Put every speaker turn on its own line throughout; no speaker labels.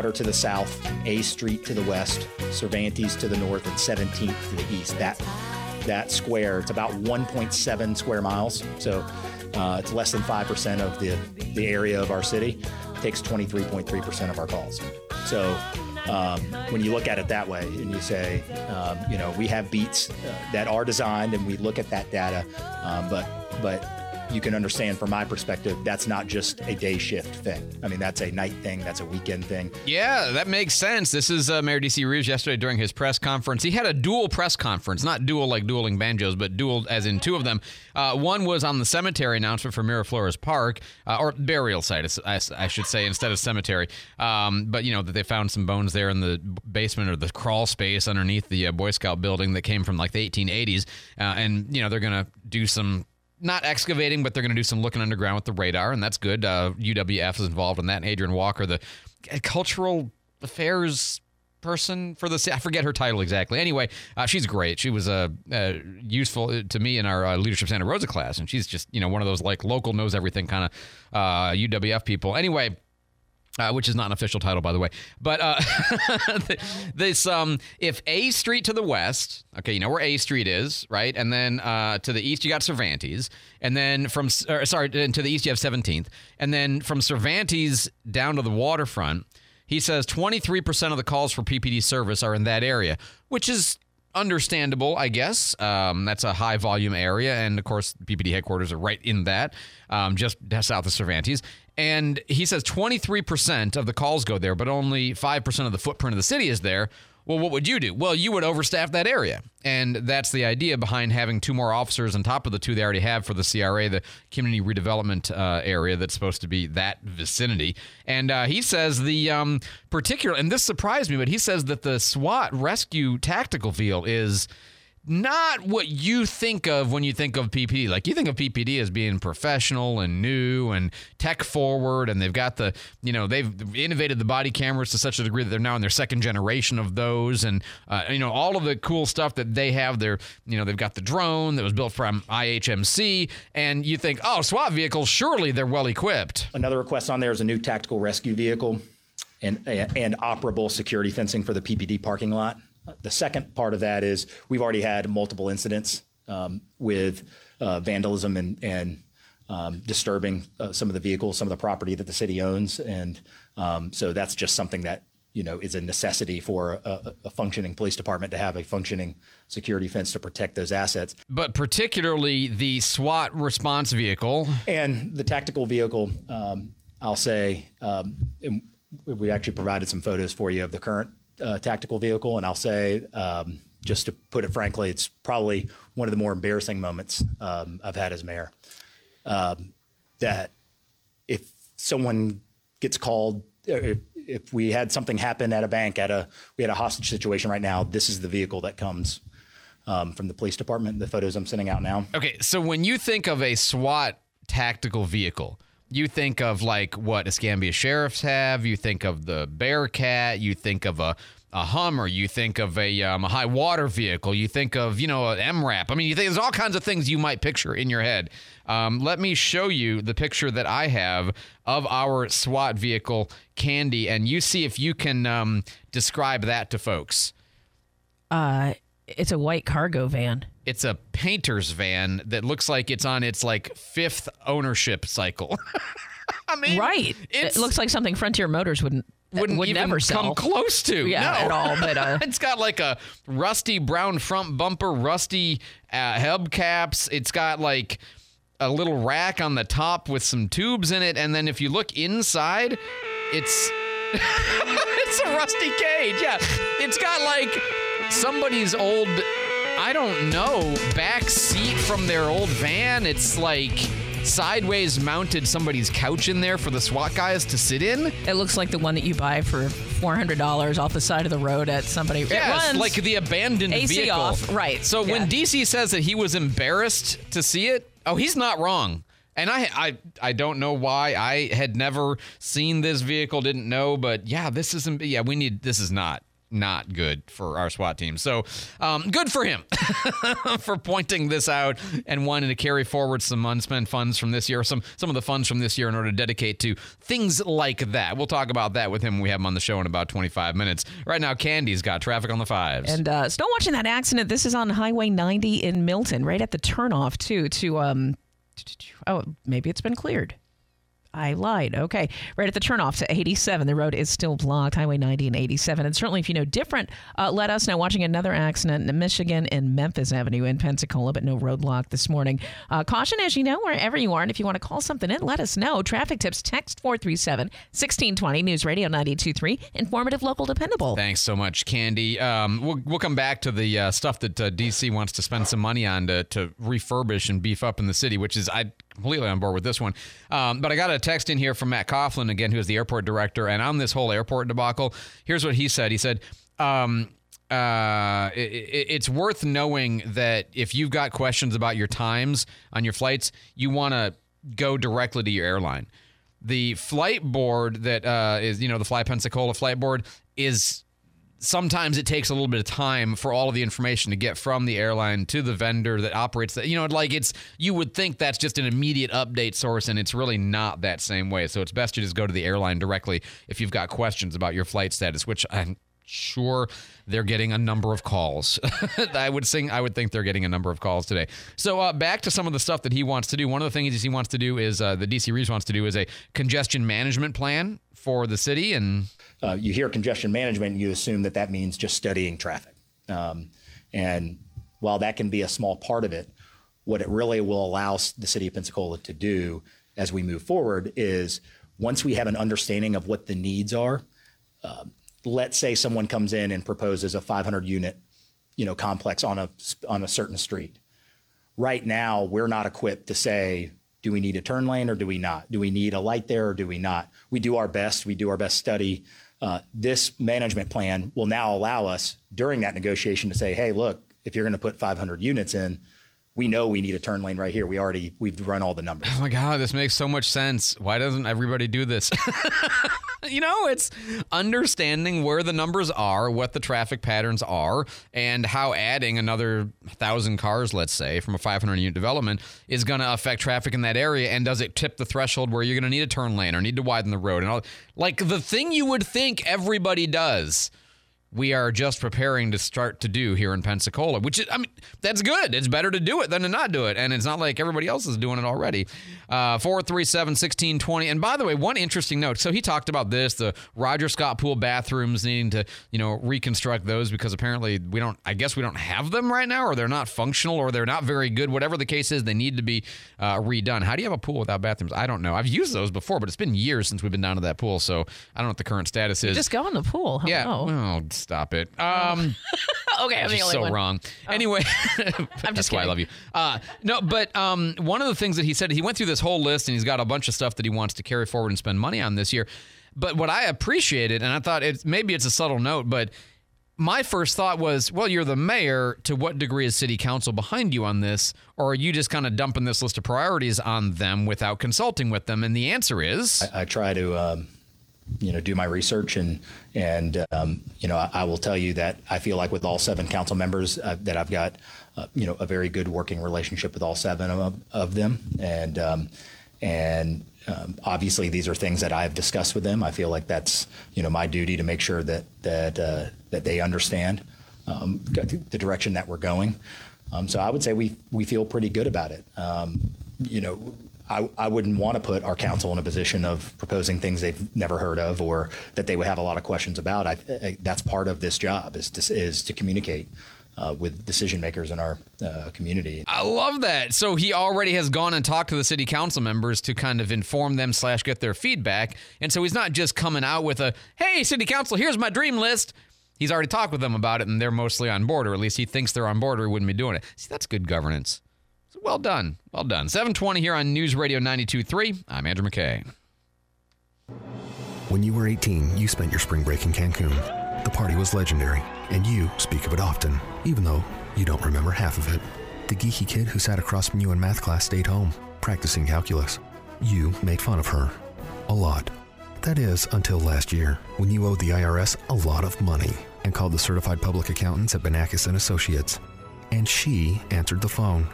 Water to the south, A Street to the west, Cervantes to the north, and 17th to the east, that that square, it's about 1.7 square miles. So uh, it's less than 5% of the, the area of our city. takes 23.3% of our calls. So um, when you look at it that way and you say, um, you know, we have beats uh, that are designed and we look at that data, um, but but you can understand from my perspective, that's not just a day shift thing. I mean, that's a night thing, that's a weekend thing.
Yeah, that makes sense. This is uh, Mayor DC Reeves yesterday during his press conference. He had a dual press conference, not dual like dueling banjos, but dual as in two of them. Uh, one was on the cemetery announcement for Miraflores Park, uh, or burial site, I, I should say, instead of cemetery. Um, but, you know, that they found some bones there in the basement or the crawl space underneath the uh, Boy Scout building that came from like the 1880s. Uh, and, you know, they're going to do some not excavating, but they're going to do some looking underground with the radar, and that's good. Uh, UWF is involved in that. And Adrian Walker, the cultural affairs person for the I forget her title exactly. Anyway, uh, she's great. She was uh, uh, useful to me in our uh, leadership Santa Rosa class, and she's just you know one of those like local knows everything kind of UWF people. Anyway. Uh, which is not an official title, by the way. But uh, this, um, if A Street to the west, okay, you know where A Street is, right? And then uh, to the east, you got Cervantes. And then from, or, sorry, to the east, you have 17th. And then from Cervantes down to the waterfront, he says 23% of the calls for PPD service are in that area, which is understandable, I guess. Um, that's a high volume area, and of course, PPD headquarters are right in that, um, just south of Cervantes. And he says 23% of the calls go there, but only 5% of the footprint of the city is there. Well, what would you do? Well, you would overstaff that area. And that's the idea behind having two more officers on top of the two they already have for the CRA, the community redevelopment uh, area that's supposed to be that vicinity. And uh, he says the um, particular, and this surprised me, but he says that the SWAT rescue tactical vehicle is not what you think of when you think of PPD. Like you think of PPD as being professional and new and tech forward, and they've got the, you know, they've innovated the body cameras to such a degree that they're now in their second generation of those, and uh, you know all of the cool stuff that they have. They're, you know, they've got the drone that was built from IHMC, and you think, oh, SWAT vehicles, surely they're well equipped.
Another request on there is a new tactical rescue vehicle and and operable security fencing for the PPD parking lot. The second part of that is we've already had multiple incidents um, with uh, vandalism and, and um, disturbing uh, some of the vehicles, some of the property that the city owns, and um, so that's just something that you know is a necessity for a, a, functioning police department to have a functioning security fence to protect those assets.
But particularly the SWAT response vehicle
and the tactical vehicle. Um, I'll say um, we actually provided some photos for you of the current uh, tactical vehicle, and I'll say, um, just to put it frankly, it's probably one of the more embarrassing moments um, I've had as mayor. Um, that if someone gets called, if, if, we had something happen at a bank, at a we had a hostage situation right now, this is the vehicle that comes um, from the police department. The photos I'm sending out now.
Okay, so when you think of a SWAT tactical vehicle you think of like what Escambia sheriffs have. You think of the Bearcat. You think of a a Hummer. You think of a, um, a high water vehicle. You think of you know an MRAP. I mean, you think there's all kinds of things you might picture in your head. Um, let me show you the picture that I have of our SWAT vehicle, Candy, and you see if you can um, describe that to folks.
Uh, it's a white cargo van.
It's a painter's van that looks like it's on its like fifth ownership cycle. I mean,
right? It looks like something Frontier Motors wouldn't
wouldn't
would
even
never
come close to.
Yeah,
no.
at all. But uh,
it's got like a rusty brown front bumper, rusty uh, hubcaps. It's got like a little rack on the top with some tubes in it, and then if you look inside, it's it's a rusty cage. Yeah, it's got like somebody's old I don't know, back seat from their old van. It's like sideways mounted somebody's couch in there for the SWAT guys to sit in.
It looks like the one that you buy for four hundred dollars off the side of the road at somebody. it
Yes, like the abandoned
AC
vehicle.
off, right,
So when. DC says that he was embarrassed to see it, oh, he's not wrong. And I, I, I don't know why. I had never seen this vehicle, didn't know, but yeah, this isn't. Yeah, we need. This is not not good for our SWAT team. So um, good for him for pointing this out and wanting to carry forward some unspent funds from this year, some some of the funds from this year in order to dedicate to things like that. We'll talk about that with him we have him on the show in about 25 minutes. Right now, Candy's got traffic on the fives.
And uh, still watching that accident. This is on Highway 90 in Milton, right at the turnoff too. To um, oh, maybe it's been cleared. I lied. Okay. Right at the turnoff to 87. The road is still blocked, Highway 90 and 87. And certainly, if you know different, uh, let us know. Watching another accident in Michigan in Memphis Avenue in Pensacola, but no roadblock this morning. Uh, caution, as you know, wherever you are. And if you want to call something in, let us know. Traffic tips, text 437 1620, News Radio 923, informative, local, dependable.
Thanks so much, Candy. Um, we'll, we'll come back to the uh, stuff that uh, DC wants to spend some money on to, to refurbish and beef up in the city, which is I completely on board with this one. Um, but I got a text in here from Matt Coughlin again, who is the airport director, and on this whole airport debacle, here's what he said. He said. Um, uh, it, it, it's worth knowing that if you've got questions about your times on your flights, you want to go directly to your airline. The flight board that uh, is, you know, the Fly Pensacola flight board is sometimes it takes a little bit of time for all of the information to get from the airline to the vendor that operates that. You know, like it's you would think that's just an immediate update source, and it's really not that same way. So it's best to just go to the airline directly if you've got questions about your flight status, which I'm sure they're getting a number of calls. I would sing. I would think they're getting a number of calls today. So uh, back to some of the stuff that he wants to do. One of the things he wants to do is uh, the DC Reeves wants to do is a congestion management plan for the city and
uh, you hear congestion management, you assume that that means just studying traffic. Um, and while that can be a small part of it, what it really will allow the city of Pensacola to do as we move forward is once we have an understanding of what the needs are, uh, let's say someone comes in and proposes a 500 unit, you know, complex on a on a certain street. Right now, we're not equipped to say, do we need a turn lane or do we not? Do we need a light there or do we not? We do our best. We do our best study. Uh, this management plan will now allow us during that negotiation to say, hey, look, if you're going to put 500 units in, we know we need a turn lane right here. We already we've run all the numbers.
Oh my God, this makes so much sense. Why doesn't everybody do this? you know, it's understanding where the numbers are, what the traffic patterns are, and how adding another thousand cars, let's say, from a 500 unit development is going to affect traffic in that area. And does it tip the threshold where you're going to need a turn lane or need to widen the road? And all like the thing you would think everybody does we are just preparing to start to do here in Pensacola, which is, I mean, that's good. It's better to do it than to not do it. And it's not like everybody else is doing it already. Uh, 437 1620. And by the way, one interesting note. So he talked about this the Roger Scott Pool bathrooms needing to, you know, reconstruct those because apparently we don't, I guess we don't have them right now, or they're not functional, or they're not very good. Whatever the case is, they need to be uh, redone. How do you have a pool without bathrooms? I don't know. I've used those before, but it's been years since we've been down to that pool. So I don't know what the current status is.
Just go in the pool.
yeah.
Hello.
Oh, stop it. Um,
okay, I'm the
She's
only
so
one.
wrong. Anyway, that's
just
why I love you. Uh, no, but um, one of the things that he said, he went through this whole list and he's got a bunch of stuff that he wants to carry forward and spend money on this year. But what I appreciated, and I thought it's maybe it's a subtle note, but my first thought was, well, you're the mayor. To what degree is city council behind you on this? Or are you just kind of dumping this list of priorities on them without consulting with them? And the answer is
I try to, um, you know, do my research and and um, you know, I, I will tell you that I feel like with all seven council members uh, that I've got, uh, you know, a very good working relationship with all seven of, of them, and um, and um, obviously these are things that I've discussed with them. I feel like that's you know my duty to make sure that that uh, that they understand um, the direction that we're going. Um, so I would say we we feel pretty good about it. Um, you know, I, I wouldn't want to put our council in a position of proposing things they've never heard of or that they would have a lot of questions about. I, I, that's part of this job is to, is to communicate uh, with decision makers in our uh, community.
I love that. So he already has gone and talked to the city council members to kind of inform them slash get their feedback. And so he's not just coming out with a, hey, city council, here's my dream list. He's already talked with them about it and they're mostly on board, or at least he thinks they're on board or he wouldn't be doing it. See, that's good governance. Well done. Well done. 720 here on News Radio 92.3. I'm Andrew McKay.
When you were 18, you spent your spring break in Cancun. The party was legendary, and you speak of it often, even though you don't remember half of it. The geeky kid who sat across from you in math class stayed home, practicing calculus. You made fun of her. A lot. That is, until last year, when you owed the IRS a lot of money and called the certified public accountants at Benakis and Associates. And she answered the phone.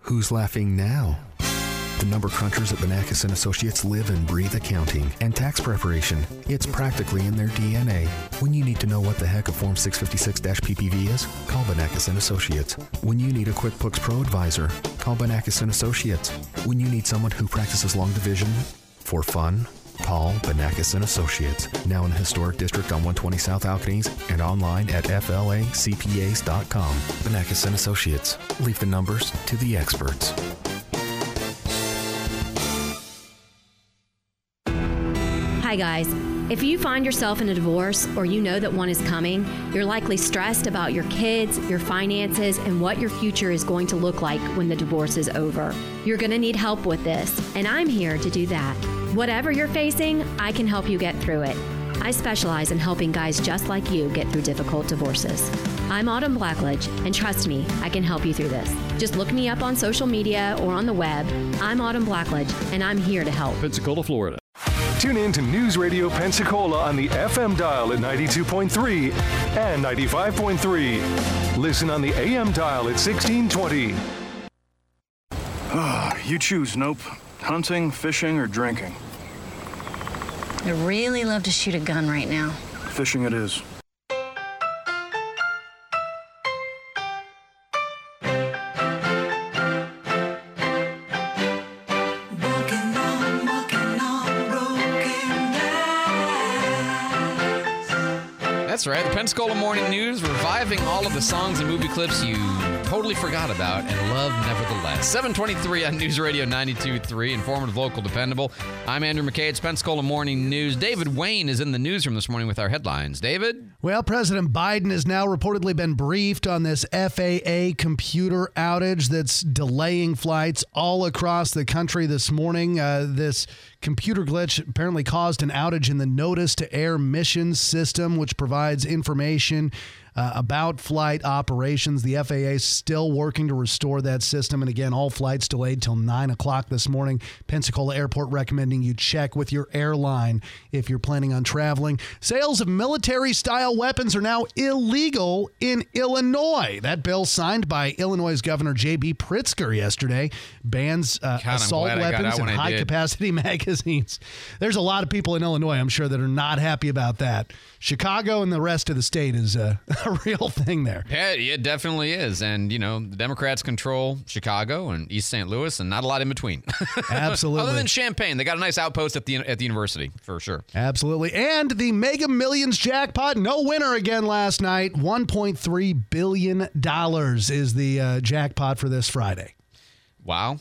Who's laughing now? The number crunchers at Benakis and Associates live and breathe accounting and tax preparation. It's practically in their DNA. When you need to know what the heck a Form 656-PPV is, call Benakis and Associates. When you need a QuickBooks Pro advisor, call Benakis and Associates. When you need someone who practices long division for fun, call Benakis and Associates. Now in the historic district on 120 South Alcaniz and online at flacpas.com. Benakis and Associates. Leave the numbers to the experts.
Hi, guys. If you find yourself in a divorce or you know that one is coming, you're likely stressed about your kids, your finances, and what your future is going to look like when the divorce is over. You're going to need help with this, and I'm here to do that. Whatever you're facing, I can help you get through it. I specialize in helping guys just like you get through difficult divorces. I'm Autumn Blackledge, and trust me, I can help you through this. Just look me up on social media or on the web. I'm Autumn Blackledge, and I'm here to help.
Pensacola, Florida. Tune in to News Radio Pensacola on the FM dial at 92.3 and 95.3. Listen on the AM dial at 1620.
Ah, You choose, Nope. Hunting, fishing, or drinking?
I really love to shoot a gun right now.
Fishing it is.
That's right. The Pensacola Morning News reviving all of the songs and movie clips you totally forgot about and love nevertheless. 723 on News Radio 92.3, informative, local, dependable. I'm Andrew McKay. It's Pensacola Morning News. David Wayne is in the newsroom this morning with our headlines. David?
Well, President Biden has now reportedly been briefed on this FAA computer outage that's delaying flights all across the country this morning. Uh, this computer glitch apparently caused an outage in the notice to air missions system, which provides information uh, about flight operations. The FAA is still working to restore that system. And again, all flights delayed till 9 o'clock this morning. Pensacola Airport recommending you check with your airline if you're planning on traveling. Sales of military style weapons are now illegal in Illinois. That bill signed by Illinois Governor J.B. Pritzker yesterday bans uh,
God,
assault
glad I got
weapons and high capacity magazines. There's a lot of people in Illinois, I'm sure, that are not happy about that. Chicago and the rest of the state is uh, a real thing there.
Yeah, it definitely is. And, you know, the Democrats control Chicago and East St. Louis and not a lot in between.
Absolutely.
Other than Champaign. They got a nice outpost at the at the university, for sure.
Absolutely. And the Mega Millions jackpot, no winner again last night. $1.3 billion is the uh, jackpot for this Friday.
Wow.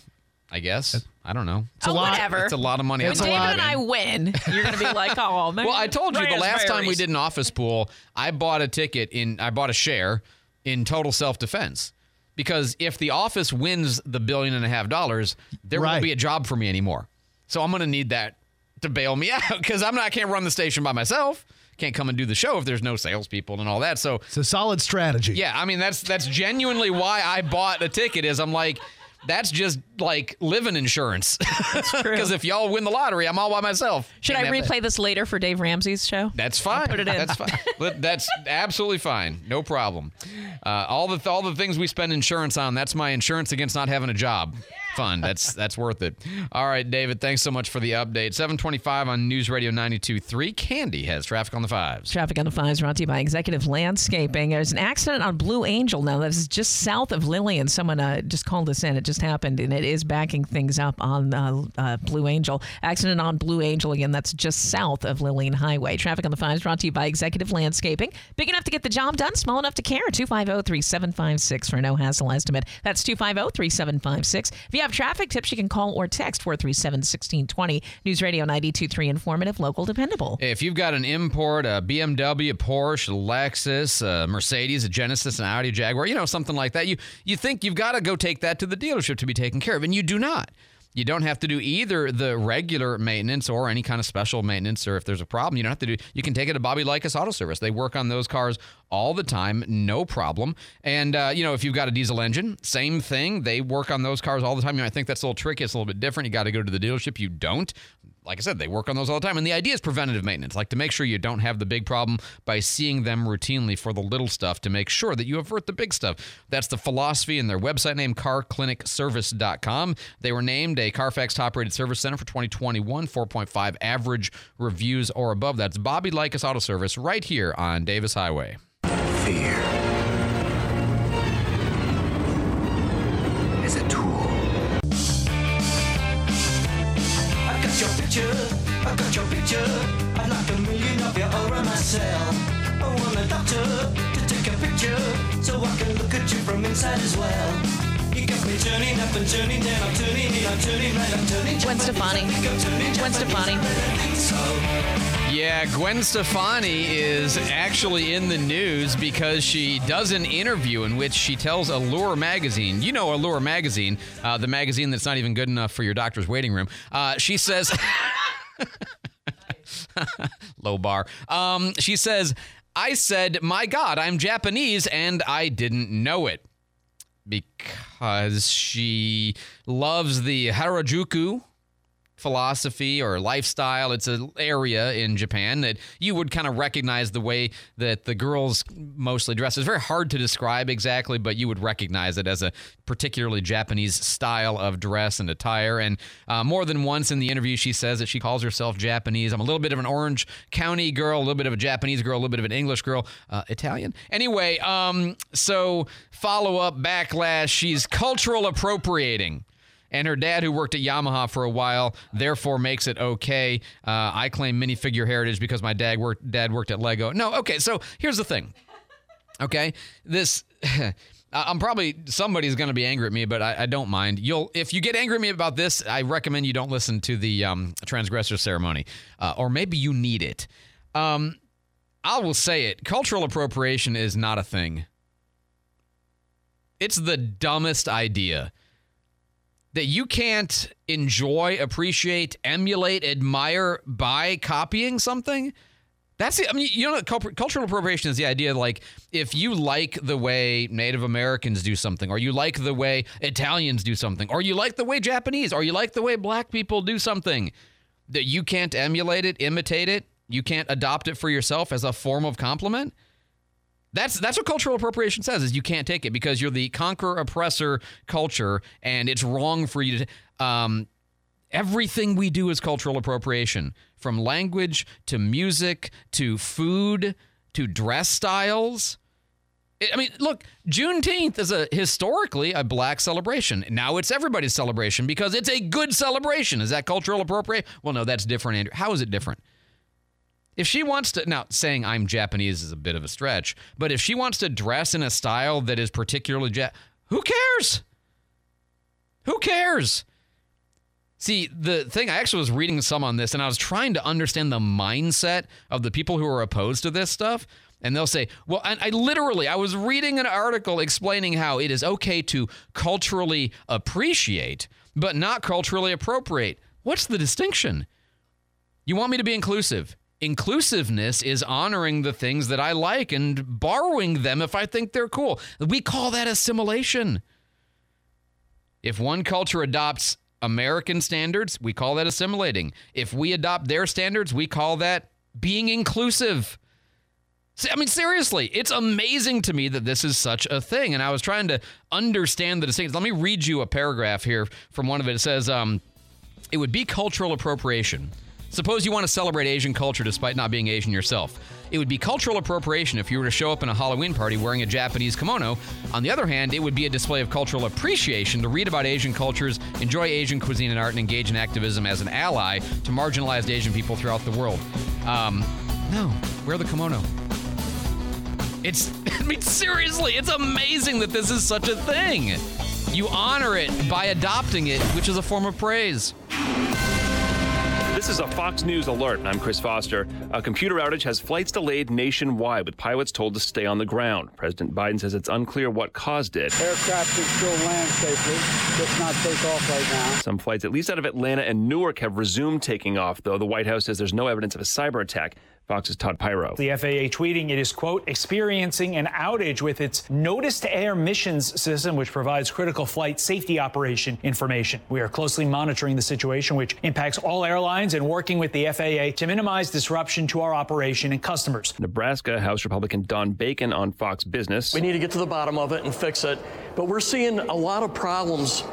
I guess. I don't know.
oh,
lot.
whatever.
It's a lot of money.
It's
I'm
a
David
not
lot.
and I win. You're going to be like, oh, man.
Well, I told you the last time we did an office pool, I bought a ticket in, I bought a share in total self defense. Because if the office wins the billion and a half dollars, there
Right.
won't be a job for me anymore. So I'm going to need that to bail me out because I'm not, I can't run the station by myself. Can't come and do the show if there's no salespeople and all that. So
It's a solid strategy.
yeah, I mean that's that's genuinely why I bought a ticket. Is I'm like, that's just like living insurance. Because if y'all win the lottery, I'm all by myself.
Should
Can't
I replay this later for Dave Ramsey's show?
That's fine.
put it in.
That's fine. That's absolutely fine. No problem. Uh, all the all the things we spend insurance on. That's my insurance against not having a job. Fund. That's that's worth it. All right, David. Thanks so much for the update. 725 on News Radio 92.3. Candy has traffic on the fives.
Traffic on the fives brought to you by Executive Landscaping. There's an accident on Blue Angel now. This is just south of Lillian. Someone uh, just called us in. It just happened, and it is backing things up on uh, uh, Blue Angel. Accident on Blue Angel again. That's just south of Lillian Highway. Traffic on the fives brought to you by Executive Landscaping. Big enough to get the job done, small enough to care. 250-3756 for a no hassle estimate. That's 250-3756. If you have traffic tips, you can call or text 437 1620. News Radio 923 informative, local, dependable.
If you've got an import, a BMW, a Porsche, a Lexus, a Mercedes, a Genesis, an Audi, Jaguar, you know, something like that, you, you think you've got to go take that to the dealership to be taken care of, and you do not. You don't have to do either the regular maintenance or any kind of special maintenance, or if there's a problem, you don't have to do. You can take it to Bobby Likis Auto Service. They work on those cars all the time, no problem. And uh, you know, if you've got a diesel engine, same thing. They work on those cars all the time. You I think that's a little tricky. It's a little bit different. You got to go to the dealership. You don't like I said, they work on those all the time. And the idea is preventative maintenance, like to make sure you don't have the big problem by seeing them routinely for the little stuff to make sure that you avert the big stuff. That's the philosophy in their website name, carclinicservice.com. They were named a Carfax top rated service center for 2021, 4.5 average reviews or above. That's Bobby Likis Auto Service right here on Davis Highway.
Fear
picture. I'd like a million of you around my cell. I want a doctor to take a picture so I can look at you from inside as well. You got me turning up and turning down, I'm turning in, I'm turning right, I'm turning
Gwen Stefani. Gwen Stefani.
Yeah, Gwen Stefani is actually in the news because she does an interview in which she tells Allure magazine, you know Allure magazine, uh, the magazine that's not even good enough for your doctor's waiting room. Uh, she says, low bar. Um, she says, I said, my God, I'm Japanese and I didn't know it because she loves the Harajuku philosophy or lifestyle. It's an area in Japan that you would kind of recognize the way that the girls mostly dress. It's very hard to describe exactly, but you would recognize it as a particularly Japanese style of dress and attire. And uh, more than once in the interview, she says that she calls herself Japanese. I'm a little bit of an Orange County girl, a little bit of a Japanese girl, a little bit of an English girl, uh, Italian. Anyway, um, so follow up backlash. She's cultural appropriating and her dad, who worked at Yamaha for a while, therefore makes it okay. Uh, I claim minifigure heritage because my dad worked dad worked at Lego. No, okay. So here's the thing. Okay, this. I'm probably somebody's going to be angry at me, but I, I, don't mind. You'll if you get angry at me about this, I recommend you don't listen to the um, transgressor ceremony, uh, or maybe you need it. Um, I will say it: cultural appropriation is not a thing. It's the dumbest idea that you can't enjoy, appreciate, emulate, admire by copying something. That's the, I mean, you know, cultural appropriation is the idea like if you like the way Native Americans do something, or you like the way Italians do something, or you like the way Japanese, or you like the way black people do something, that you can't emulate it, imitate it, you can't adopt it for yourself as a form of compliment. That's that's what cultural appropriation says is you can't take it because you're the conqueror oppressor culture and it's wrong for you to um, everything we do is cultural appropriation from language to music to food to dress styles. I mean, look, Juneteenth is a historically a black celebration. Now it's everybody's celebration because it's a good celebration. Is that cultural appropriation? Well, no, that's different, Andrew. How is it different? If she wants to, now saying I'm Japanese is a bit of a stretch, but if she wants to dress in a style that is particularly, ja- who cares? Who cares? See, the thing, I actually was reading some on this and I was trying to understand the mindset of the people who are opposed to this stuff. And they'll say, well, I literally, I was reading an article explaining how it is okay to culturally appreciate, but not culturally appropriate. What's the distinction? You want me to be inclusive. Inclusiveness is honoring the things that I like and borrowing them if I think they're cool. We call that assimilation. If one culture adopts American standards, we call that assimilating. If we adopt their standards, we call that being inclusive. I mean, seriously, it's amazing to me that this is such a thing. And I was trying to understand the distinctions. Let me read you a paragraph here from one of it. It says, um, it would be cultural appropriation Suppose you want to celebrate Asian culture despite not being Asian yourself. It would be cultural appropriation if you were to show up in a Halloween party wearing a Japanese kimono. On the other hand, it would be a display of cultural appreciation to read about Asian cultures, enjoy Asian cuisine and art, and engage in activism as an ally to marginalized Asian people throughout the world. Um, no, wear the kimono. It's, I mean, seriously, it's amazing that this is such a thing. You honor it by adopting it, which is a form of praise.
This is a Fox News alert. I'm Chris Foster. A computer outage has flights delayed nationwide, with pilots told to stay on the ground. President Biden says it's unclear what caused it.
Aircraft can still land safely, just not take off right now.
Some flights, at least out of Atlanta and Newark, have resumed taking off, though the White House says there's no evidence of a cyber attack. Fox's Todd Piro.
The FAA tweeting it is, quote, experiencing an outage with its notice to air missions system, which provides critical flight safety operation information. We are closely monitoring the situation, which impacts all airlines and working with the FAA to minimize disruption to our operation and customers.
Nebraska House Republican Don Bacon on Fox Business.
We need to get to the bottom of it and fix it. But we're seeing a lot of problems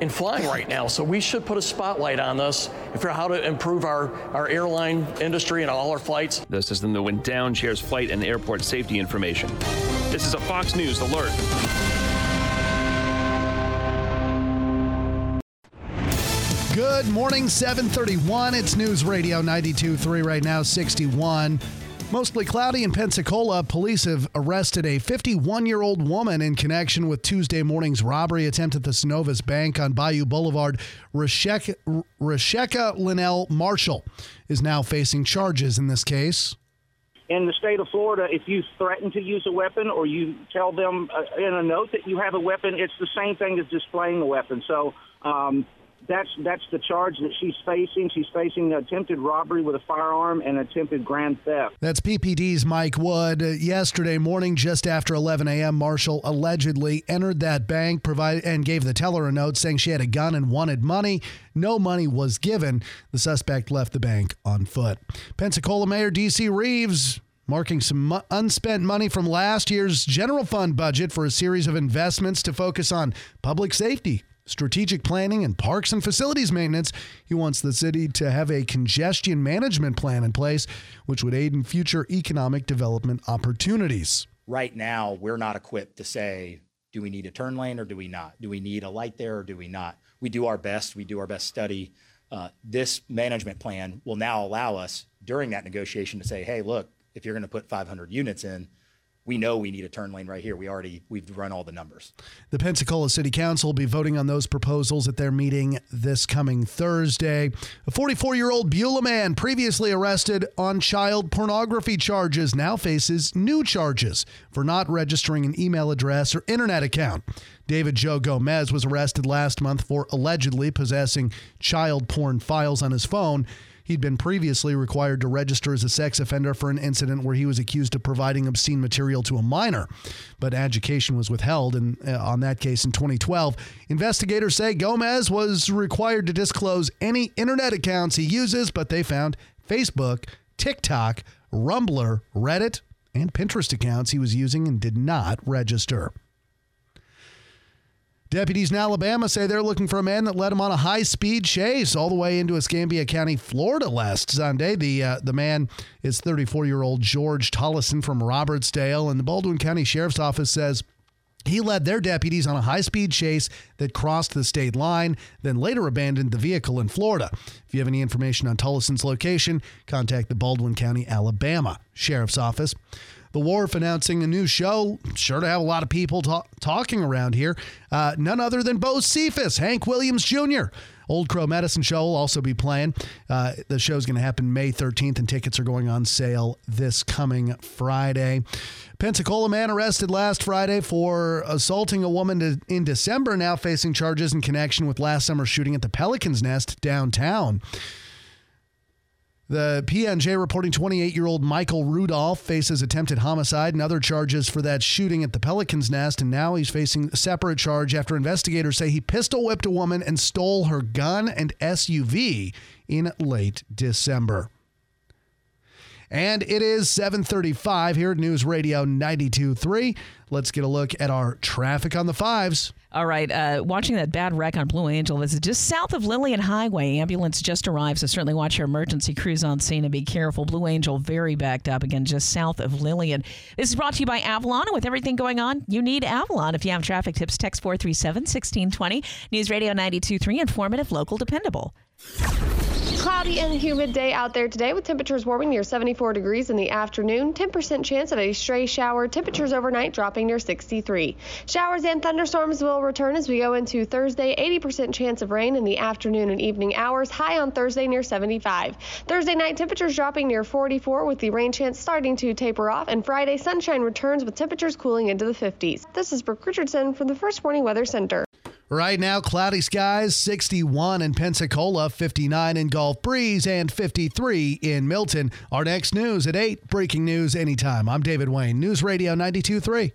in flying right now. So we should put a spotlight on this and figure out how to improve our, our airline industry and all our flights.
The system that went down shares flight and airport safety information. This is a Fox News alert.
Good morning, 731. It's News Radio 92.3 right now, 61. Mostly cloudy in Pensacola. Police have arrested a 51 year old woman in connection with Tuesday morning's robbery attempt at the Synovus Bank on Bayou Boulevard. Rasheka, Linnell Marshall is now facing charges in this case.
In the state of Florida, if you threaten to use a weapon or you tell them uh, in a note that you have a weapon, it's the same thing as displaying a weapon. So, um, that's that's the charge that she's facing. She's facing attempted robbery with a firearm and attempted grand theft.
That's PPD's Mike Wood. Uh, yesterday morning, just after 11 a.m., Marshall allegedly entered that bank, provided and gave the teller a note saying she had a gun and wanted money. No money was given. The suspect left the bank on foot. Pensacola Mayor D.C. Reeves marking some unspent money from last year's general fund budget for a series of investments to focus on public safety, strategic planning, and parks and facilities maintenance. He wants the city to have a congestion management plan in place, which would aid in future economic development opportunities.
Right now, we're not equipped to say, do we need a turn lane or do we not? Do we need a light there or do we not? We do our best. We do our best study. Uh, this management plan will now allow us during that negotiation to say, hey, look, if you're going to put 500 units in, we know we need a turn lane right here. We already we've run all the numbers.
The Pensacola City Council will be voting on those proposals at their meeting this coming Thursday. A 44 year old Beulah man previously arrested on child pornography charges now faces new charges for not registering an email address or internet account. David Joe Gomez was arrested last month for allegedly possessing child porn files on his phone. He'd been previously required to register as a sex offender for an incident where he was accused of providing obscene material to a minor, but education was withheld in, uh, on that case in 2012. Investigators say Gomez was required to disclose any internet accounts he uses, but they found Facebook, TikTok, Rumbler, Reddit, and Pinterest accounts he was using and did not register. Deputies in Alabama say they're looking for a man that led them on a high-speed chase all the way into Escambia County, Florida last Sunday. The uh, the man is 34-year-old George Tollison from Robertsdale, and the Baldwin County Sheriff's Office says he led their deputies on a high speed chase that crossed the state line, then later abandoned the vehicle in Florida. If you have any information on Tollison's location, contact the Baldwin County, Alabama Sheriff's Office. The Wharf announcing a new show, sure to have a lot of people ta- talking around here. Uh, none other than Bocephus, Hank Williams Jr. Old Crow Medicine Show will also be playing. Uh, the show's going to happen May 13th, and tickets are going on sale this coming Friday. Pensacola man arrested last Friday for assaulting a woman to, in December, now facing charges in connection with last summer's shooting at the Pelican's Nest downtown. The PNJ reporting 28 year old Michael Rudolph faces attempted homicide and other charges for that shooting at the Pelican's Nest, and now he's facing a separate charge after investigators say he pistol whipped a woman and stole her gun and SUV in late December. And it is 735 here at News Radio 92.3. Let's get a look at our traffic on the fives.
All right, uh, watching that bad wreck on Blue Angel. This is just south of Lillian Highway. Ambulance just arrived, so certainly watch your emergency crews on scene and be careful. Blue Angel very backed up again, just south of Lillian. This is brought to you by Avalon. With everything going on, you need Avalon. If you have traffic tips, text 437 1620. News Radio 92.3, informative, local, dependable.
Cloudy and humid day out there today with temperatures warming near 74 degrees in the afternoon. 10% chance of a stray shower. Temperatures overnight dropping near 63. Showers and thunderstorms will return as we go into Thursday. 80% chance of rain in the afternoon and evening hours. High on Thursday near 75. Thursday night temperatures dropping near 44 with the rain chance starting to taper off. And Friday sunshine returns with temperatures cooling into the 50s. This is Brooke Richardson from the First Morning Weather Center.
Right now, cloudy skies, 61 in Pensacola, 59 in Gulf Breeze, and 53 in Milton. Our next news at 8. Breaking news anytime. I'm David Wayne, News Radio 92.3.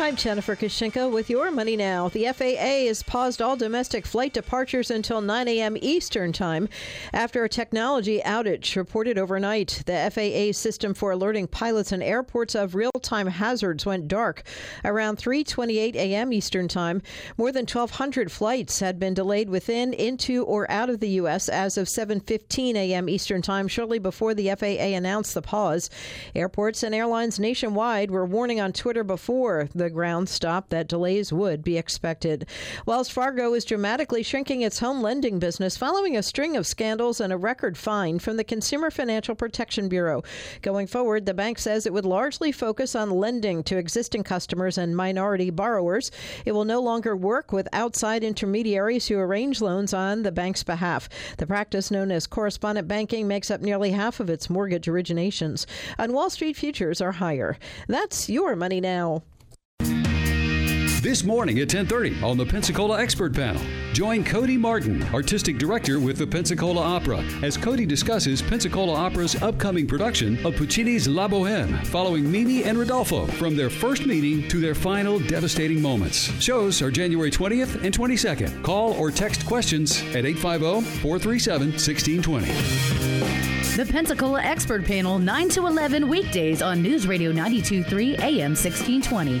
I'm Jennifer Kushinka with your money now. The FAA has paused all domestic flight departures until 9 a.m. Eastern Time after a technology outage reported overnight. The FAA system for alerting pilots and airports of real-time hazards went dark around 3:28 a.m. Eastern Time. More than 1,200 flights had been delayed within, into, or out of the U.S. as of 7:15 a.m. Eastern Time, shortly before the FAA announced the pause. Airports and airlines nationwide were warning on Twitter before the ground stop that delays would be expected. Wells Fargo is dramatically shrinking its home lending business following a string of scandals and a record fine from the Consumer Financial Protection Bureau. Going forward, the bank says it would largely focus on lending to existing customers and minority borrowers. It will no longer work with outside intermediaries who arrange loans on the bank's behalf. The practice known as correspondent banking makes up nearly half of its mortgage originations. On Wall Street, futures are higher. That's your money now.
This morning at 10:30 on the Pensacola Expert Panel, join Cody Martin, artistic director with the Pensacola Opera, as Cody discusses Pensacola Opera's upcoming production of Puccini's La Boheme, following Mimi and Rodolfo from their first meeting to their final devastating moments. Shows are January 20th and 22nd. Call or text questions at 850-437-1620.
The Pensacola Expert Panel, 9 to 11 weekdays on News Radio 923 AM 1620.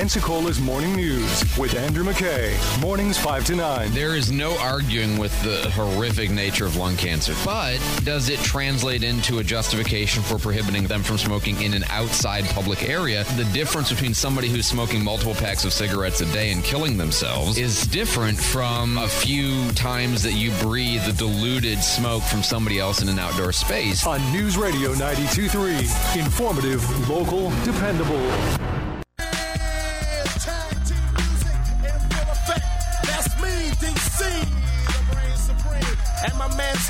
Pensacola's Morning News with Andrew McKay. Mornings 5 to 9.
There is no arguing with the horrific nature of lung cancer, but does it translate into a justification for prohibiting them from smoking in an outside public area? The difference between somebody who's smoking multiple packs of cigarettes a day and killing themselves is different from a few times that you breathe the diluted smoke from somebody else in an outdoor space.
On News Radio 92.3. Informative, local, dependable.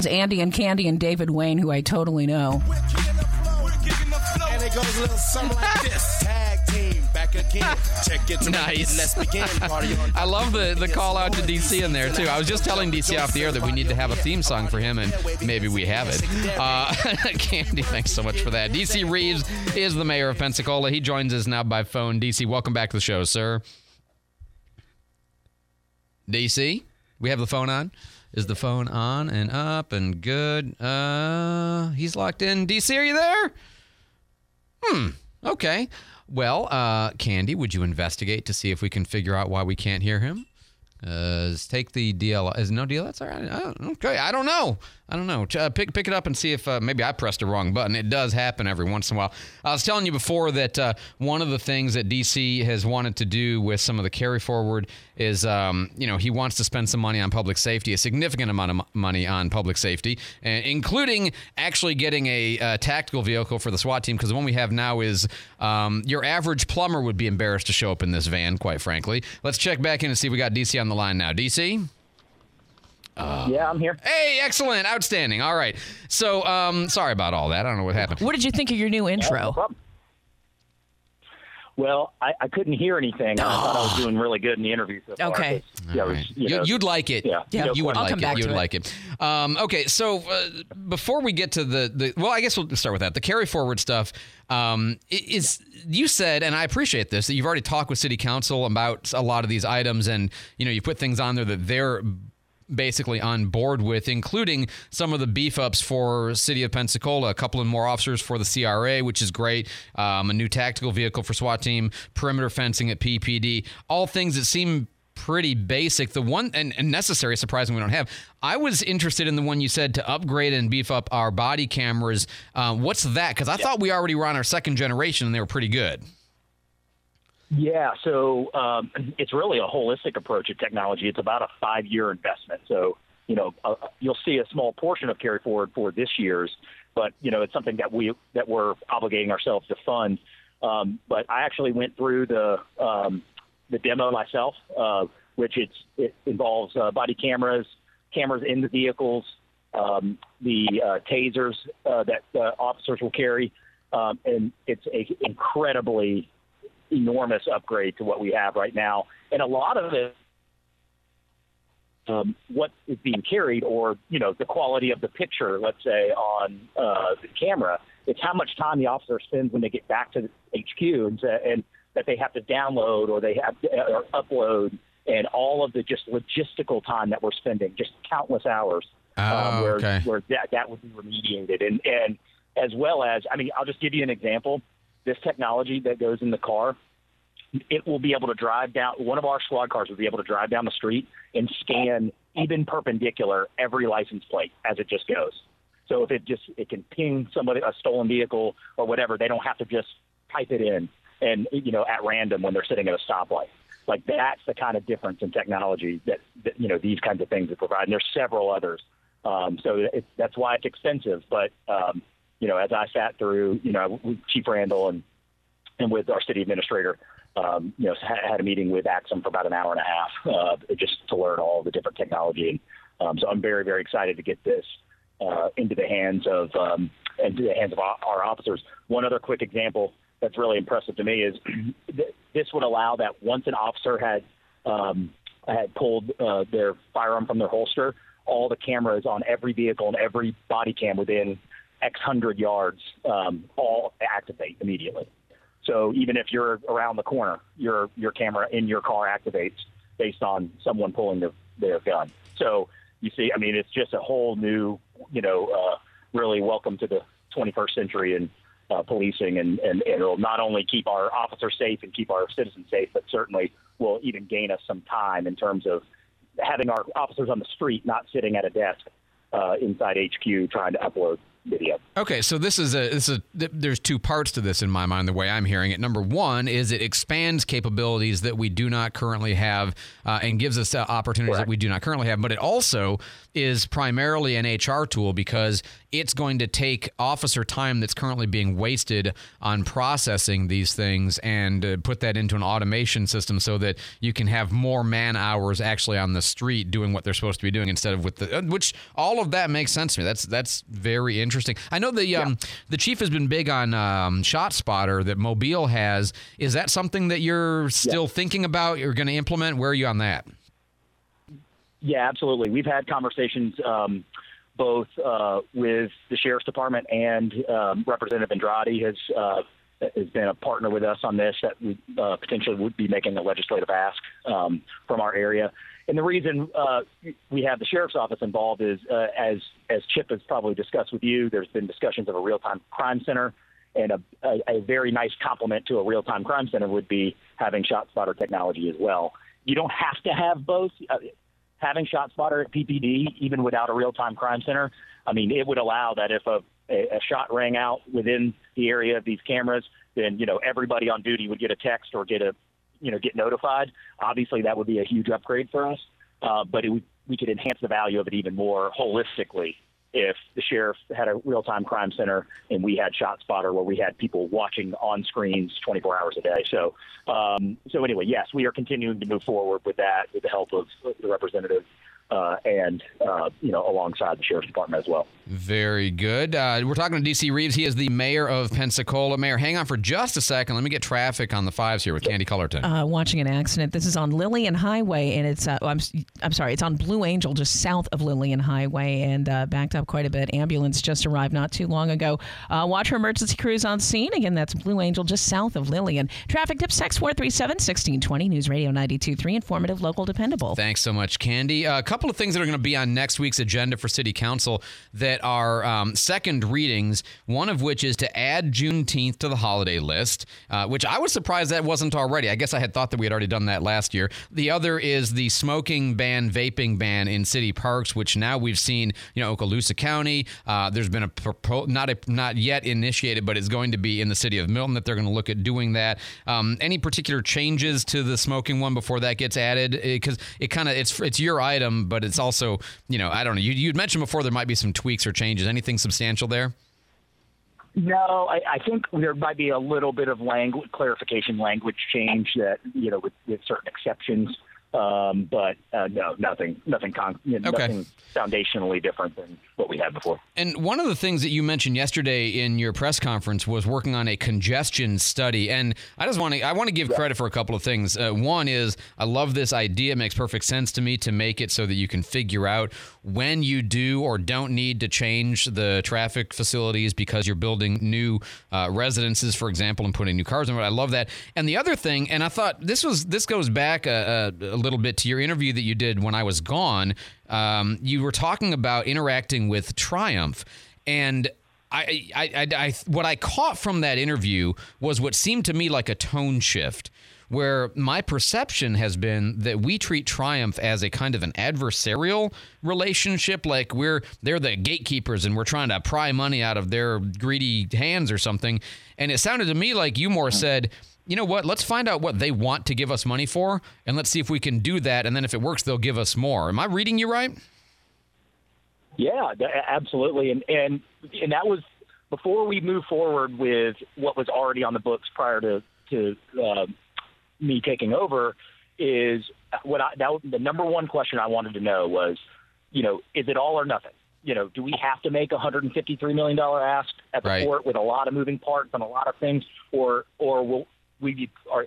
It's Andy and Candy and David Wayne, who I totally know.
And it goes a little something like this. Tag team back again. Check it to
Nice.
Let's begin. Party on.
I love the, the call out to DC in there too. I was just telling DC off the air that we need to have a theme song for him, and maybe we have it. Uh, Candy, thanks so much for that. DC Reeves is the mayor of Pensacola. He joins us now by phone. DC, welcome back to the show, sir. DC, we have the phone on. Is the phone on and up and good? Uh, he's locked in. DC, are you there? Hmm. Okay. Well, uh, Candy, would you investigate to see if we can figure out why we can't hear him? Uh, take the DL. Is no DL? That's all right. Okay. I don't know. I don't know. Uh, pick pick it up and see if uh, maybe I pressed the wrong button. It does happen every once in a while. I was telling you before that uh, one of the things that DC has wanted to do with some of the carry forward is, um, you know, he wants to spend some money on public safety, a significant amount of money on public safety, uh, including actually getting a, uh tactical vehicle for the SWAT team. Because the one we have now is um, your average plumber would be embarrassed to show up in this van, quite frankly. Let's check back in and see if we got DC on the line now. DC.
yeah, I'm here.
Hey, excellent, outstanding. All right. So, um, sorry about all that. I don't know what happened.
What did you think of your new intro?
Well, I, I couldn't hear anything. and I thought I was doing really good in the interview so far.
Okay.
'cause, Yeah, it was, you
You,
know,
you'd like it.
Yeah.
You-
No
you would
I'll come
it.
back
you would
it.
like it. Um, okay, so uh, before we get to the, the well, I guess we'll start with that. The carry forward stuff um, i- is you said, and I appreciate this that you've already talked with City Council about a lot of these items, and you know you put things on there that they're basically on board with, including some of the beef ups for City of Pensacola, a couple of more officers for the CRA, which is great, um, a new tactical vehicle for SWAT team, perimeter fencing at PPD, all things that seem pretty basic. The one and, and necessary, surprising we don't have. I was interested in the one you said to upgrade and beef up our body cameras. Um, what's that? Because I thought we already were on our second generation and they were pretty good.
Yeah, so um, it's really a holistic approach to technology. It's about a five-year investment. So you know, uh, you'll see a small portion of carry forward for this year's, but you know, it's something that we that we're obligating ourselves to fund. Um, but I actually went through the um, the demo myself, uh, which it's it involves uh, body cameras, cameras in the vehicles, um, the uh, tasers uh, that uh, officers will carry, um, and it's a incredibly enormous upgrade to what we have right now. And a lot of it, um, what is being carried, or you know, the quality of the picture, let's say on uh, the camera, it's how much time the officer spends when they get back to the HQ, and, and that they have to download or they have to, or upload, and all of the just logistical time that we're spending, just countless hours,
Oh,
where
okay.
where that that would be remediated, and and as well as, I mean, I'll just give you an example. This technology that goes in the car, it will be able to drive down. One of our squad cars will be able to drive down the street and scan even perpendicular every license plate as it just goes. So if it just it can ping somebody a stolen vehicle or whatever, they don't have to just type it in and you know at random when they're sitting at a stoplight. Like that's the kind of difference in technology that, that you know these kinds of things provide. And there's several others. Um, so it's, that's why it's expensive. But um, you know, as I sat through, you know, Chief Randall and and with our city administrator, um, you know, ha- had a meeting with Axon for about an hour and a half uh, just to learn all the different technology. Um, so I'm very, very excited to get this uh, into the hands of um, into the hands of our, our officers. One other quick example that's really impressive to me is th- this would allow that once an officer had um, had pulled uh, their firearm from their holster, all the cameras on every vehicle and every body cam within X hundred yards um, all activate immediately. So even if you're around the corner, your your camera in your car activates based on someone pulling the, their gun. So you see, I mean, it's just a whole new, you know, uh, really welcome to the 21st century in uh, policing, and, and, and it'll not only keep our officers safe and keep our citizens safe, but certainly will even gain us some time in terms of having our officers on the street, not sitting at a desk uh, inside HQ trying to upload video.
Okay, so this is a this is a, there's two parts to this in my mind. The way I'm hearing it, number one is it expands capabilities that we do not currently have, uh, and gives us uh, opportunities that we do not currently have. But it also is primarily an HR tool because it's going to take officer time that's currently being wasted on processing these things and uh, put that into an automation system so that you can have more man hours actually on the street doing what they're supposed to be doing instead of with the uh, which all of that makes sense to me. That's that's very interesting. I know the um, the chief has been big on um, Shot Spotter that Mobile has. Is that something that you're still thinking about? You're going to implement? Where are you on that?
Yeah, absolutely. We've had conversations um, both uh, with the sheriff's department and um, Representative Andrade has uh, has been a partner with us on this. That we uh, potentially would be making a legislative ask um, from our area. And the reason uh, we have the sheriff's office involved is, uh, as as Chip has probably discussed with you, there's been discussions of a real time crime center. And a, a, a very nice complement to a real time crime center would be having shot spotter technology as well. You don't have to have both. Having shot spotter at PPD, even without a real time crime center, I mean, it would allow that if a, a, a shot rang out within the area of these cameras, then, you know, everybody on duty would get a text or get a, you know, get notified. Obviously, that would be a huge upgrade for us, uh, but it would, we could enhance the value of it even more holistically if the sheriff had a real time crime center and we had shot spotter where we had people watching on screens 24 hours a day. So, um, so anyway, yes, we are continuing to move forward with that with the help of the representative uh, and uh, you know alongside the sheriff's department as well.
Very good. Uh, we're talking to DC Reeves. He is the mayor of Pensacola. Mayor, hang on for just a second. Let me get traffic on the fives here with Candy Cullerton.
Uh, watching an accident. This is on Lillian Highway, and it's uh, I'm I'm sorry, it's on Blue Angel, just south of Lillian Highway, and uh, backed up quite a bit. Ambulance just arrived not too long ago. Uh, watch for emergency crews on scene. Again, that's Blue Angel, just south of Lillian. Traffic tips text four three seven sixteen twenty. News Radio 92.3, informative, local, dependable.
Thanks so much, Candy. Uh, a couple of things that are going to be on next week's agenda for City Council that are um, second readings. One of which is to add Juneteenth to the holiday list, uh, which I was surprised that wasn't already. I guess I had thought that we had already done that last year. The other is the smoking ban, vaping ban in city parks, which now we've seen. You know, Okaloosa County. Uh, there's been a propo- not a not yet initiated, but it's going to be in the city of Milton that they're going to look at doing that. Um, any particular changes to the smoking one before that gets added? Because it kind of it's it's your item, but it's also you know I don't know. You you'd mentioned before there might be some tweaks or changes. Anything substantial there?
No, I, I think there might be a little bit of language clarification, language change that you know with, with certain exceptions. Um, but uh, no, nothing, nothing, con- you know,
Okay.
nothing foundationally different than what we had before.
And one of the things that you mentioned yesterday in your press conference was working on a congestion study. And I just want to I want to give credit for a couple of things. Uh, one is I love this idea. It makes perfect sense to me to make it so that you can figure out when you do or don't need to change the traffic facilities because you're building new uh, residences, for example, and putting new cars in. But I love that. And the other thing, and I thought this was this goes back a, a, a little bit to your interview that you did when I was gone. Um, you were talking about interacting with Triumph, and I, I, I, I, what I caught from that interview was what seemed to me like a tone shift. Where my perception has been that we treat Triumph as a kind of an adversarial relationship, like we're they're the gatekeepers and we're trying to pry money out of their greedy hands or something. And it sounded to me like you more said, you know what? Let's find out what they want to give us money for, and let's see if we can do that. And then if it works, they'll give us more. Am I reading you right?
Yeah, absolutely, and and and that was before we moved forward with what was already on the books prior to to uh, me taking over. Is what I that, the number one question I wanted to know was, you know, is it all or nothing? You know, do we have to make a hundred and fifty three million dollar ask at the
Right.
port with a lot of moving parts and a lot of things, or or will we be are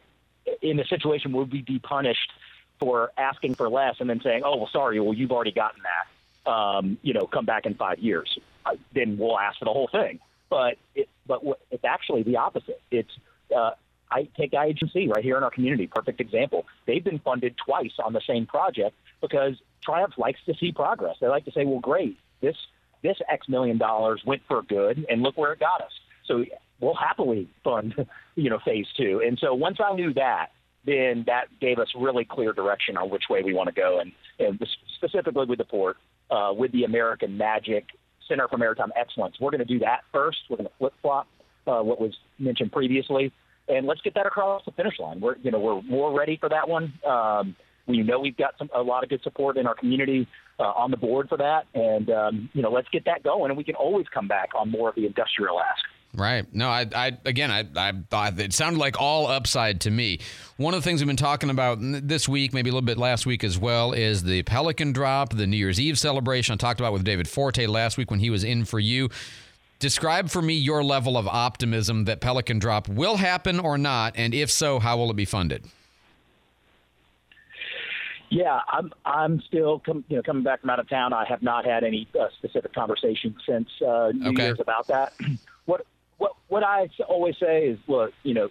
in a situation would we be punished for asking for less and then saying, oh well, sorry, well you've already gotten that um, you know, come back in five years, uh, then we'll ask for the whole thing. But it, but it's actually the opposite. It's uh, I take IHMC right here in our community, perfect example. They've been funded twice on the same project because Triumph likes to see progress. They like to say, well, great, this this X million dollars went for good, and look where it got us. So we'll happily fund, you know, phase two. And so once I knew that, then that gave us really clear direction on which way we want to go, and, and specifically with the port, uh, with the American Magic Center for Maritime Excellence. We're going to do that first. We're going to flip flop uh, what was mentioned previously, and let's get that across the finish line. We're you know we're more ready for that one. Um, we know we've got some a lot of good support in our community uh, on the board for that, and um, you know let's get that going, and we can always come back on more of the industrial ask.
Right. No, I, I again, I, I thought it sounded like all upside to me. One of the things we've been talking about this week, maybe a little bit last week as well, is the Pelican drop, the New Year's Eve celebration. I talked about with David Forte last week when he was in for you. Describe for me your level of optimism that Pelican drop will happen or not, and if so, how will it be funded?
Yeah, I'm I'm still com- you know coming back from out of town. I have not had any uh, specific conversation since uh, New
Okay.
Year's about that. what what I always say is, look, you know,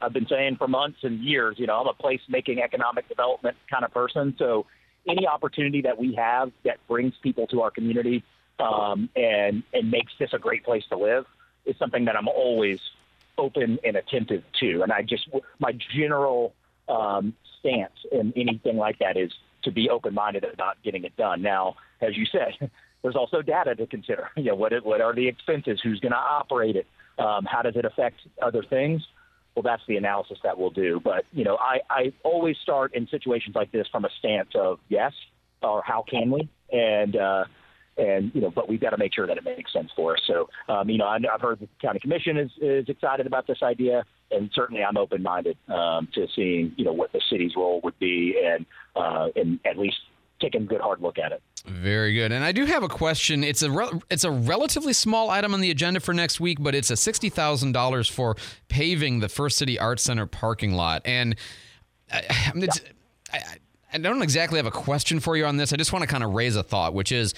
I've been saying for months and years, you know, I'm a place making economic development kind of person. So any opportunity that we have that brings people to our community um, and and makes this a great place to live is something that I'm always open and attentive to. And I just my general um, stance in anything like that is to be open-minded about getting it done. Now, as you said, there's also data to consider. You know, what what are the expenses? Who's going to operate it? Um, how does it affect other things? Well, that's the analysis that we'll do. But you know, I, I always start in situations like this from a stance of yes or how can we, and uh, and you know, but we've got to make sure that it makes sense for us. So, um, you know, I, I've heard the county commission is, is excited about this idea, and certainly I'm open-minded um, to seeing you know what the city's role would be, and uh, and at least taking a good hard look at it.
Very good. And I do have a question. It's a re- it's a relatively small item on the agenda for next week, but it's a sixty thousand dollars for paving the First City Arts Center parking lot. And I, I, mean, it's- I, I don't exactly have a question for you on this. I just want to kind of raise a thought, which is.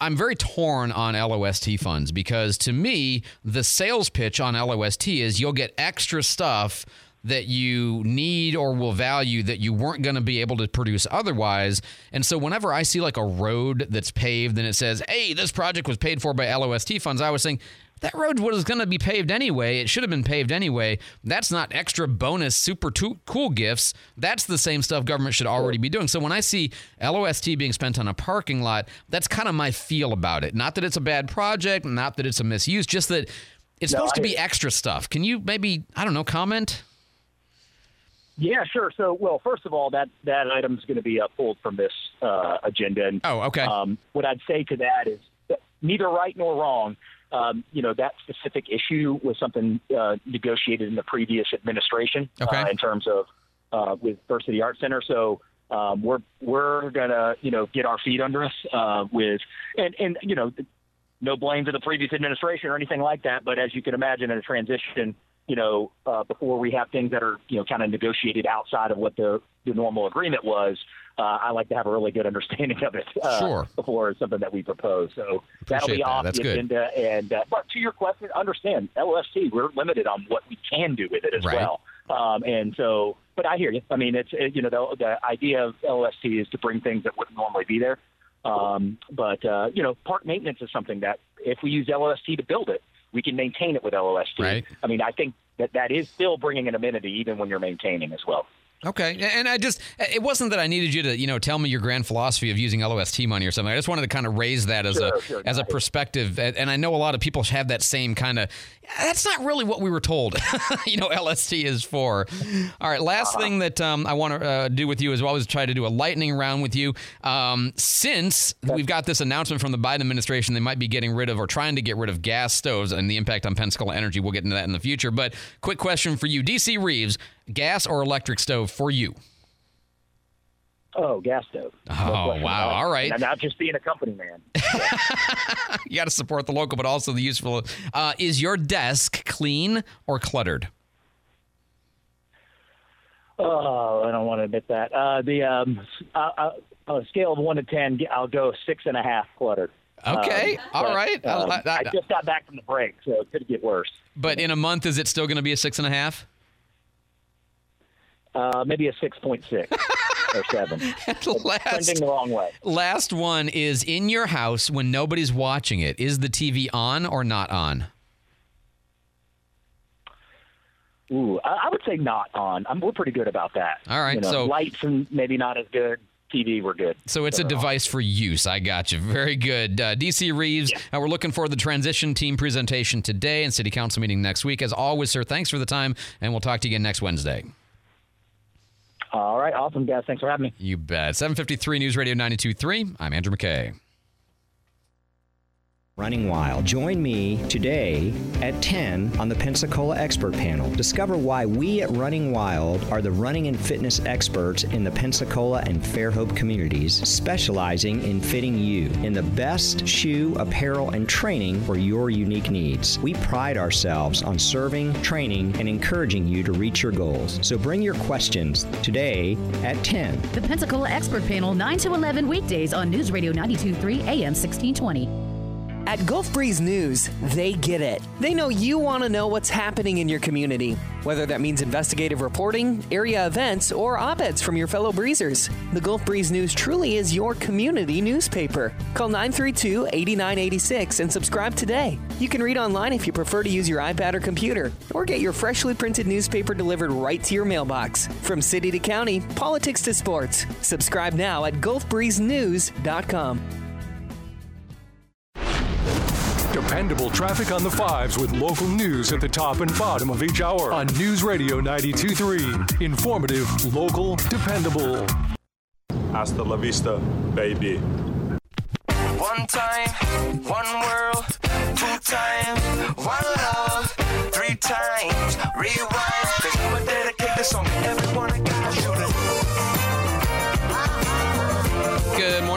I'm very torn on LOST funds because to me, the sales pitch on LOST is you'll get extra stuff that you need or will value that you weren't going to be able to produce otherwise. And so whenever I see like a road that's paved and it says, "Hey, this project was paid for by LOST funds," I was saying that road was going to be paved anyway. It should have been paved anyway. That's not extra bonus super cool gifts. That's the same stuff government should already be doing. So when I see LOST being spent on a parking lot, that's kind of my feel about it. Not that it's a bad project, not that it's a misuse, just that it's
No,
supposed to be extra stuff. Can you maybe, I don't know, comment?
Yeah, sure. So, well, first of all, that that item's going to be uh, pulled from this uh, agenda. And,
oh, okay.
Um, what I'd say to that is that neither right nor wrong. Um, you know, that specific issue was something uh, negotiated in the previous administration
Okay.
uh, in terms of uh, with First City Art Center. So um, we're we're gonna you know get our feet under us uh, with and and you know no blame to the previous administration or anything like that. But as you can imagine, in a transition, you know, uh, before we have things that are, you know, kind of negotiated outside of what the, the normal agreement was, uh, I like to have a really good understanding of it uh,
Sure.
before something that we propose. So that'll be
that.
off
That's
the
good.
agenda. And uh, but to your question, understand LOST, we're limited on what we can do with it as
Right.
well. Um, and so, but I hear you. I mean, it's it, you know the, the idea of LOST is to bring things that wouldn't normally be there. Um, but uh, you know, park maintenance is something that if we use LOST to build it, we can maintain it with LOST.
Right.
I mean, I think that that is still bringing an amenity even when you're maintaining as well.
Okay, and I just it wasn't that I needed you to you know tell me your grand philosophy of using LOST money or something. I just wanted to kind of raise that as
Sure,
a
sure,
as a perspective, and and I know a lot of people have that same kind of. That's not really what we were told. you know, LST is for. All right, last
Uh-huh.
thing that um, I want to uh, do with you is always try to do a lightning round with you. Um, since we've got this announcement from the Biden administration, they might be getting rid of or trying to get rid of gas stoves and the impact on Pensacola energy. We'll get into that in the future. But quick question for you, DC Reeves: gas or electric stove for you?
Oh, gas stove.
Oh, wow. All right.
And I'm not just being a company man.
you got to support the local, but also the useful. Uh, is your desk clean or cluttered?
Oh, I don't want to admit that. Uh, the um, uh, uh, on a scale of one to ten, I'll go six and a half cluttered.
Okay,
Um,
all
but,
right.
um,
I- I-
I just got back from the break, so it could get worse.
But in a month, is it still going to be a six and a half?
Uh, maybe a six point six or seven.
Last-
Trending the wrong way.
Last one is in your house when nobody's watching it. Is the TV on or not on?
Ooh, I, I would say not on. I'm, we're pretty good about that.
All right,
You know,
so-
lights and maybe not as good. TV, we're good.
So it's a
They're on.
device for use. I got you. Very good. Uh, DC Reeves, uh, we're looking for the transition team presentation today and city council meeting next week. As always, sir, thanks for the time, and we'll talk to you again next Wednesday.
All right, awesome, guys. Thanks for having me.
You bet. 753 News Radio 923. I'm Andrew McKay.
Running Wild. Join me today at 10 on the Pensacola Expert Panel. Discover why we at Running Wild are the running and fitness experts in the Pensacola and Fairhope communities, specializing in fitting you in the best shoe, apparel, and training for your unique needs. We pride ourselves on serving, training, and encouraging you to reach your goals. So bring your questions today at 10.
The Pensacola Expert Panel, 9 to 11 weekdays on News Radio 923 AM 1620.
At Gulf Breeze News, they get it. They know you want to know what's happening in your community, whether that means investigative reporting, area events, or op eds from your fellow breezers. The Gulf Breeze News truly is your community newspaper. Call 932 8986 and subscribe today. You can read online if you prefer to use your iPad or computer, or get your freshly printed newspaper delivered right to your mailbox. From city to county, politics to sports. Subscribe now at gulfbreezenews.com.
Dependable traffic on the fives with local news at the top and bottom of each hour on News Radio 923. Informative, local, dependable.
Hasta la vista, baby.
One time, one world, two times, one love, three times, rewind. Cause I'ma dedicate this song to everyone I got shooting.
Good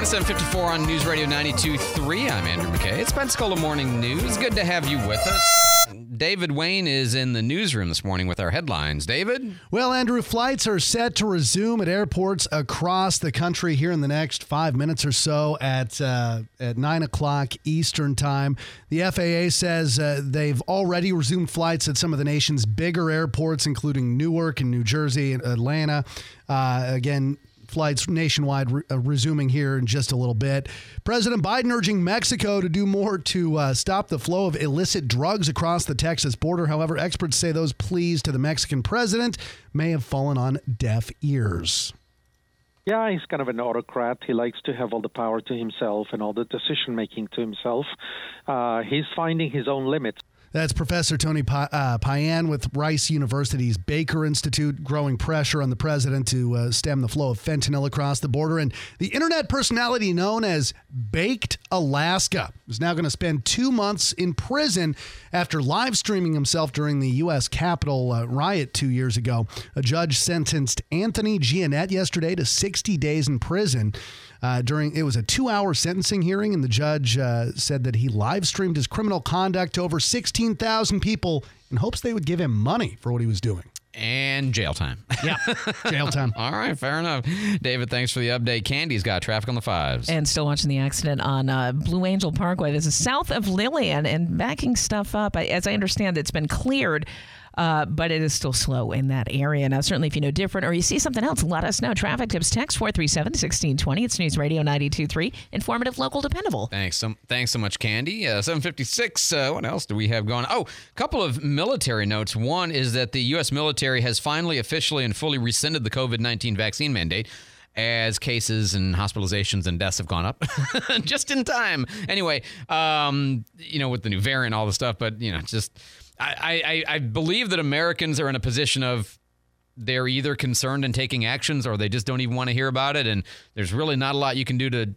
754 on News Radio 92.3. I'm Andrew McKay. It's Pensacola Morning News. Good to have you with us. David Wayne is in the newsroom this morning with our headlines. David?
Well, Andrew, flights are set to resume at airports across the country here in the next five minutes or so at uh, at nine o'clock Eastern time. The FAA says uh, they've already resumed flights at some of the nation's bigger airports, including Newark and New Jersey and Atlanta. Uh, again, flights nationwide re- uh, resuming here in just a little bit. President Biden urging Mexico to do more to uh, stop the flow of illicit drugs across the Texas border. However, experts say those pleas to the Mexican president may have fallen on deaf ears.
Yeah, he's kind of an autocrat. He likes to have all the power to himself and all the decision making to himself. Uh, he's finding his own limits.
That's Professor Tony pa- uh, Payan with Rice University's Baker Institute, growing pressure on the president to uh, stem the flow of fentanyl across the border. And the internet personality known as Baked Alaska is now going to spend two months in prison after live streaming himself during the U.S. Capitol uh, riot two years ago. A judge sentenced Anthony Gionet yesterday to 60 days in prison. Uh, during it was a two-hour sentencing hearing, and the judge uh, said that he live streamed his criminal conduct to over 16,000 people in hopes they would give him money for what he was doing.
And jail time.
Yeah, jail time.
All right, fair enough. David, thanks for the update. Candy's got traffic on the fives.
And still watching the accident on uh, Blue Angel Parkway. This is south of Lillian and backing stuff up. As I understand, it's been cleared. Uh, but it is still slow in that area. Now, certainly, if you know different or you see something else, let us know. Traffic tips text 437 1620. It's News Radio 923. Informative, local, dependable.
Thanks so, thanks so much, Candy. Uh, 756. Uh, what else do we have going? Oh, a couple of military notes. One is that the U.S. military has finally officially and fully rescinded the COVID 19 vaccine mandate as cases and hospitalizations and deaths have gone up just in time. Anyway, um, you know, with the new variant, all the stuff, but, you know, just. I, I, I believe that Americans are in a position of they're either concerned and taking actions or they just don't even want to hear about it. And there's really not a lot you can do to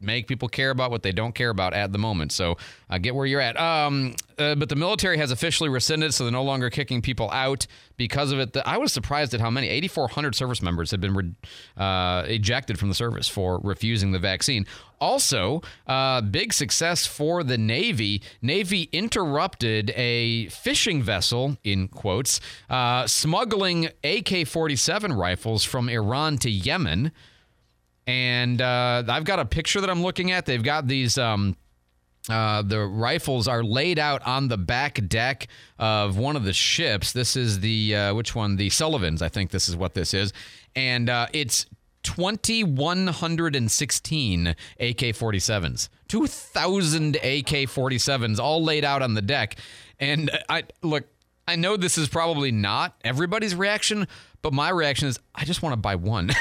make people care about what they don't care about at the moment. So uh, get where you're at. Um, uh, but the military has officially rescinded, so they're no longer kicking people out because of it. I was surprised at how many 8,400 service members had been re- uh, ejected from the service for refusing the vaccine. Also, uh, big success for the Navy. Navy interrupted a fishing vessel, in quotes, uh, smuggling AK 47 rifles from Iran to Yemen. And uh, I've got a picture that I'm looking at. They've got these. Um, uh, the rifles are laid out on the back deck of one of the ships. This is the uh, which one? The Sullivans. I think this is what this is, and uh, it's 2116 AK-47s. 2000 AK-47s all laid out on the deck. And I look, I know this is probably not everybody's reaction, but my reaction is I just want to buy one.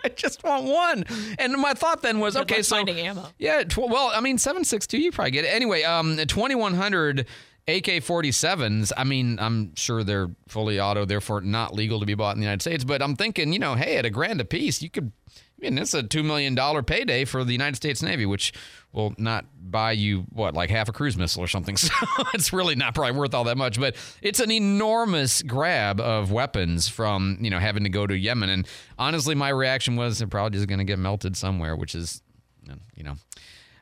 I just want one. And my thought then was,
Good
okay, so
finding ammo.
yeah, tw- well, I mean, seven six two, you probably get it anyway. Um, twenty one hundred AK forty sevens. I mean, I'm sure they're fully auto, therefore not legal to be bought in the United States. But I'm thinking, you know, hey, at a grand a piece, you could. Mean, it's a two million dollar payday for the United States Navy, which will not buy you what like half a cruise missile or something. So it's really not probably worth all that much. But it's an enormous grab of weapons from you know having to go to Yemen. And honestly, my reaction was they're probably is going to get melted somewhere, which is you know.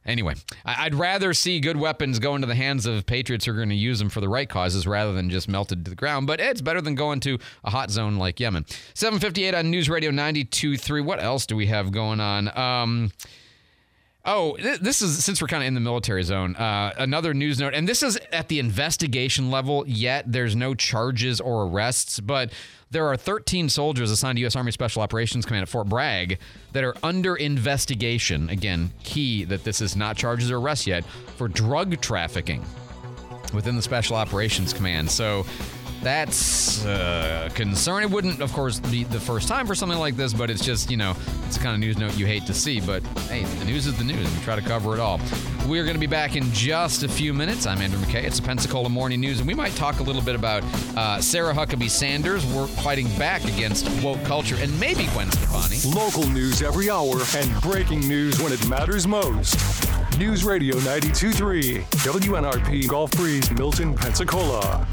Anyway, I'd rather see good weapons go into the hands of patriots who are going to use them for the right causes rather than just melted to the ground. But it's better than going to a hot zone like Yemen. 758 on News Radio 92.3. What else do we have going on? Um, Oh, th- this is since we're kind of in the military zone. Uh, another news note, and this is at the investigation level. Yet there's no charges or arrests, but there are 13 soldiers assigned to U.S. Army Special Operations Command at Fort Bragg that are under investigation. Again, key that this is not charges or arrests yet for drug trafficking within the Special Operations Command. So that's uh, a concern. It wouldn't, of course, be the first time for something like this, but it's just, you know, it's the kind of news note you hate to see. But hey, the news is the news. We try to cover it all. We're going to be back in just a few minutes. I'm Andrew McKay. It's the Pensacola Morning News, and we might talk a little bit about uh, Sarah Huckabee Sanders. We're fighting back against woke culture, and maybe Gwen Stefani.
Local news every hour and breaking news when it matters most. News Radio 92.3, WNRP Gulf Breeze, Milton, Pensacola.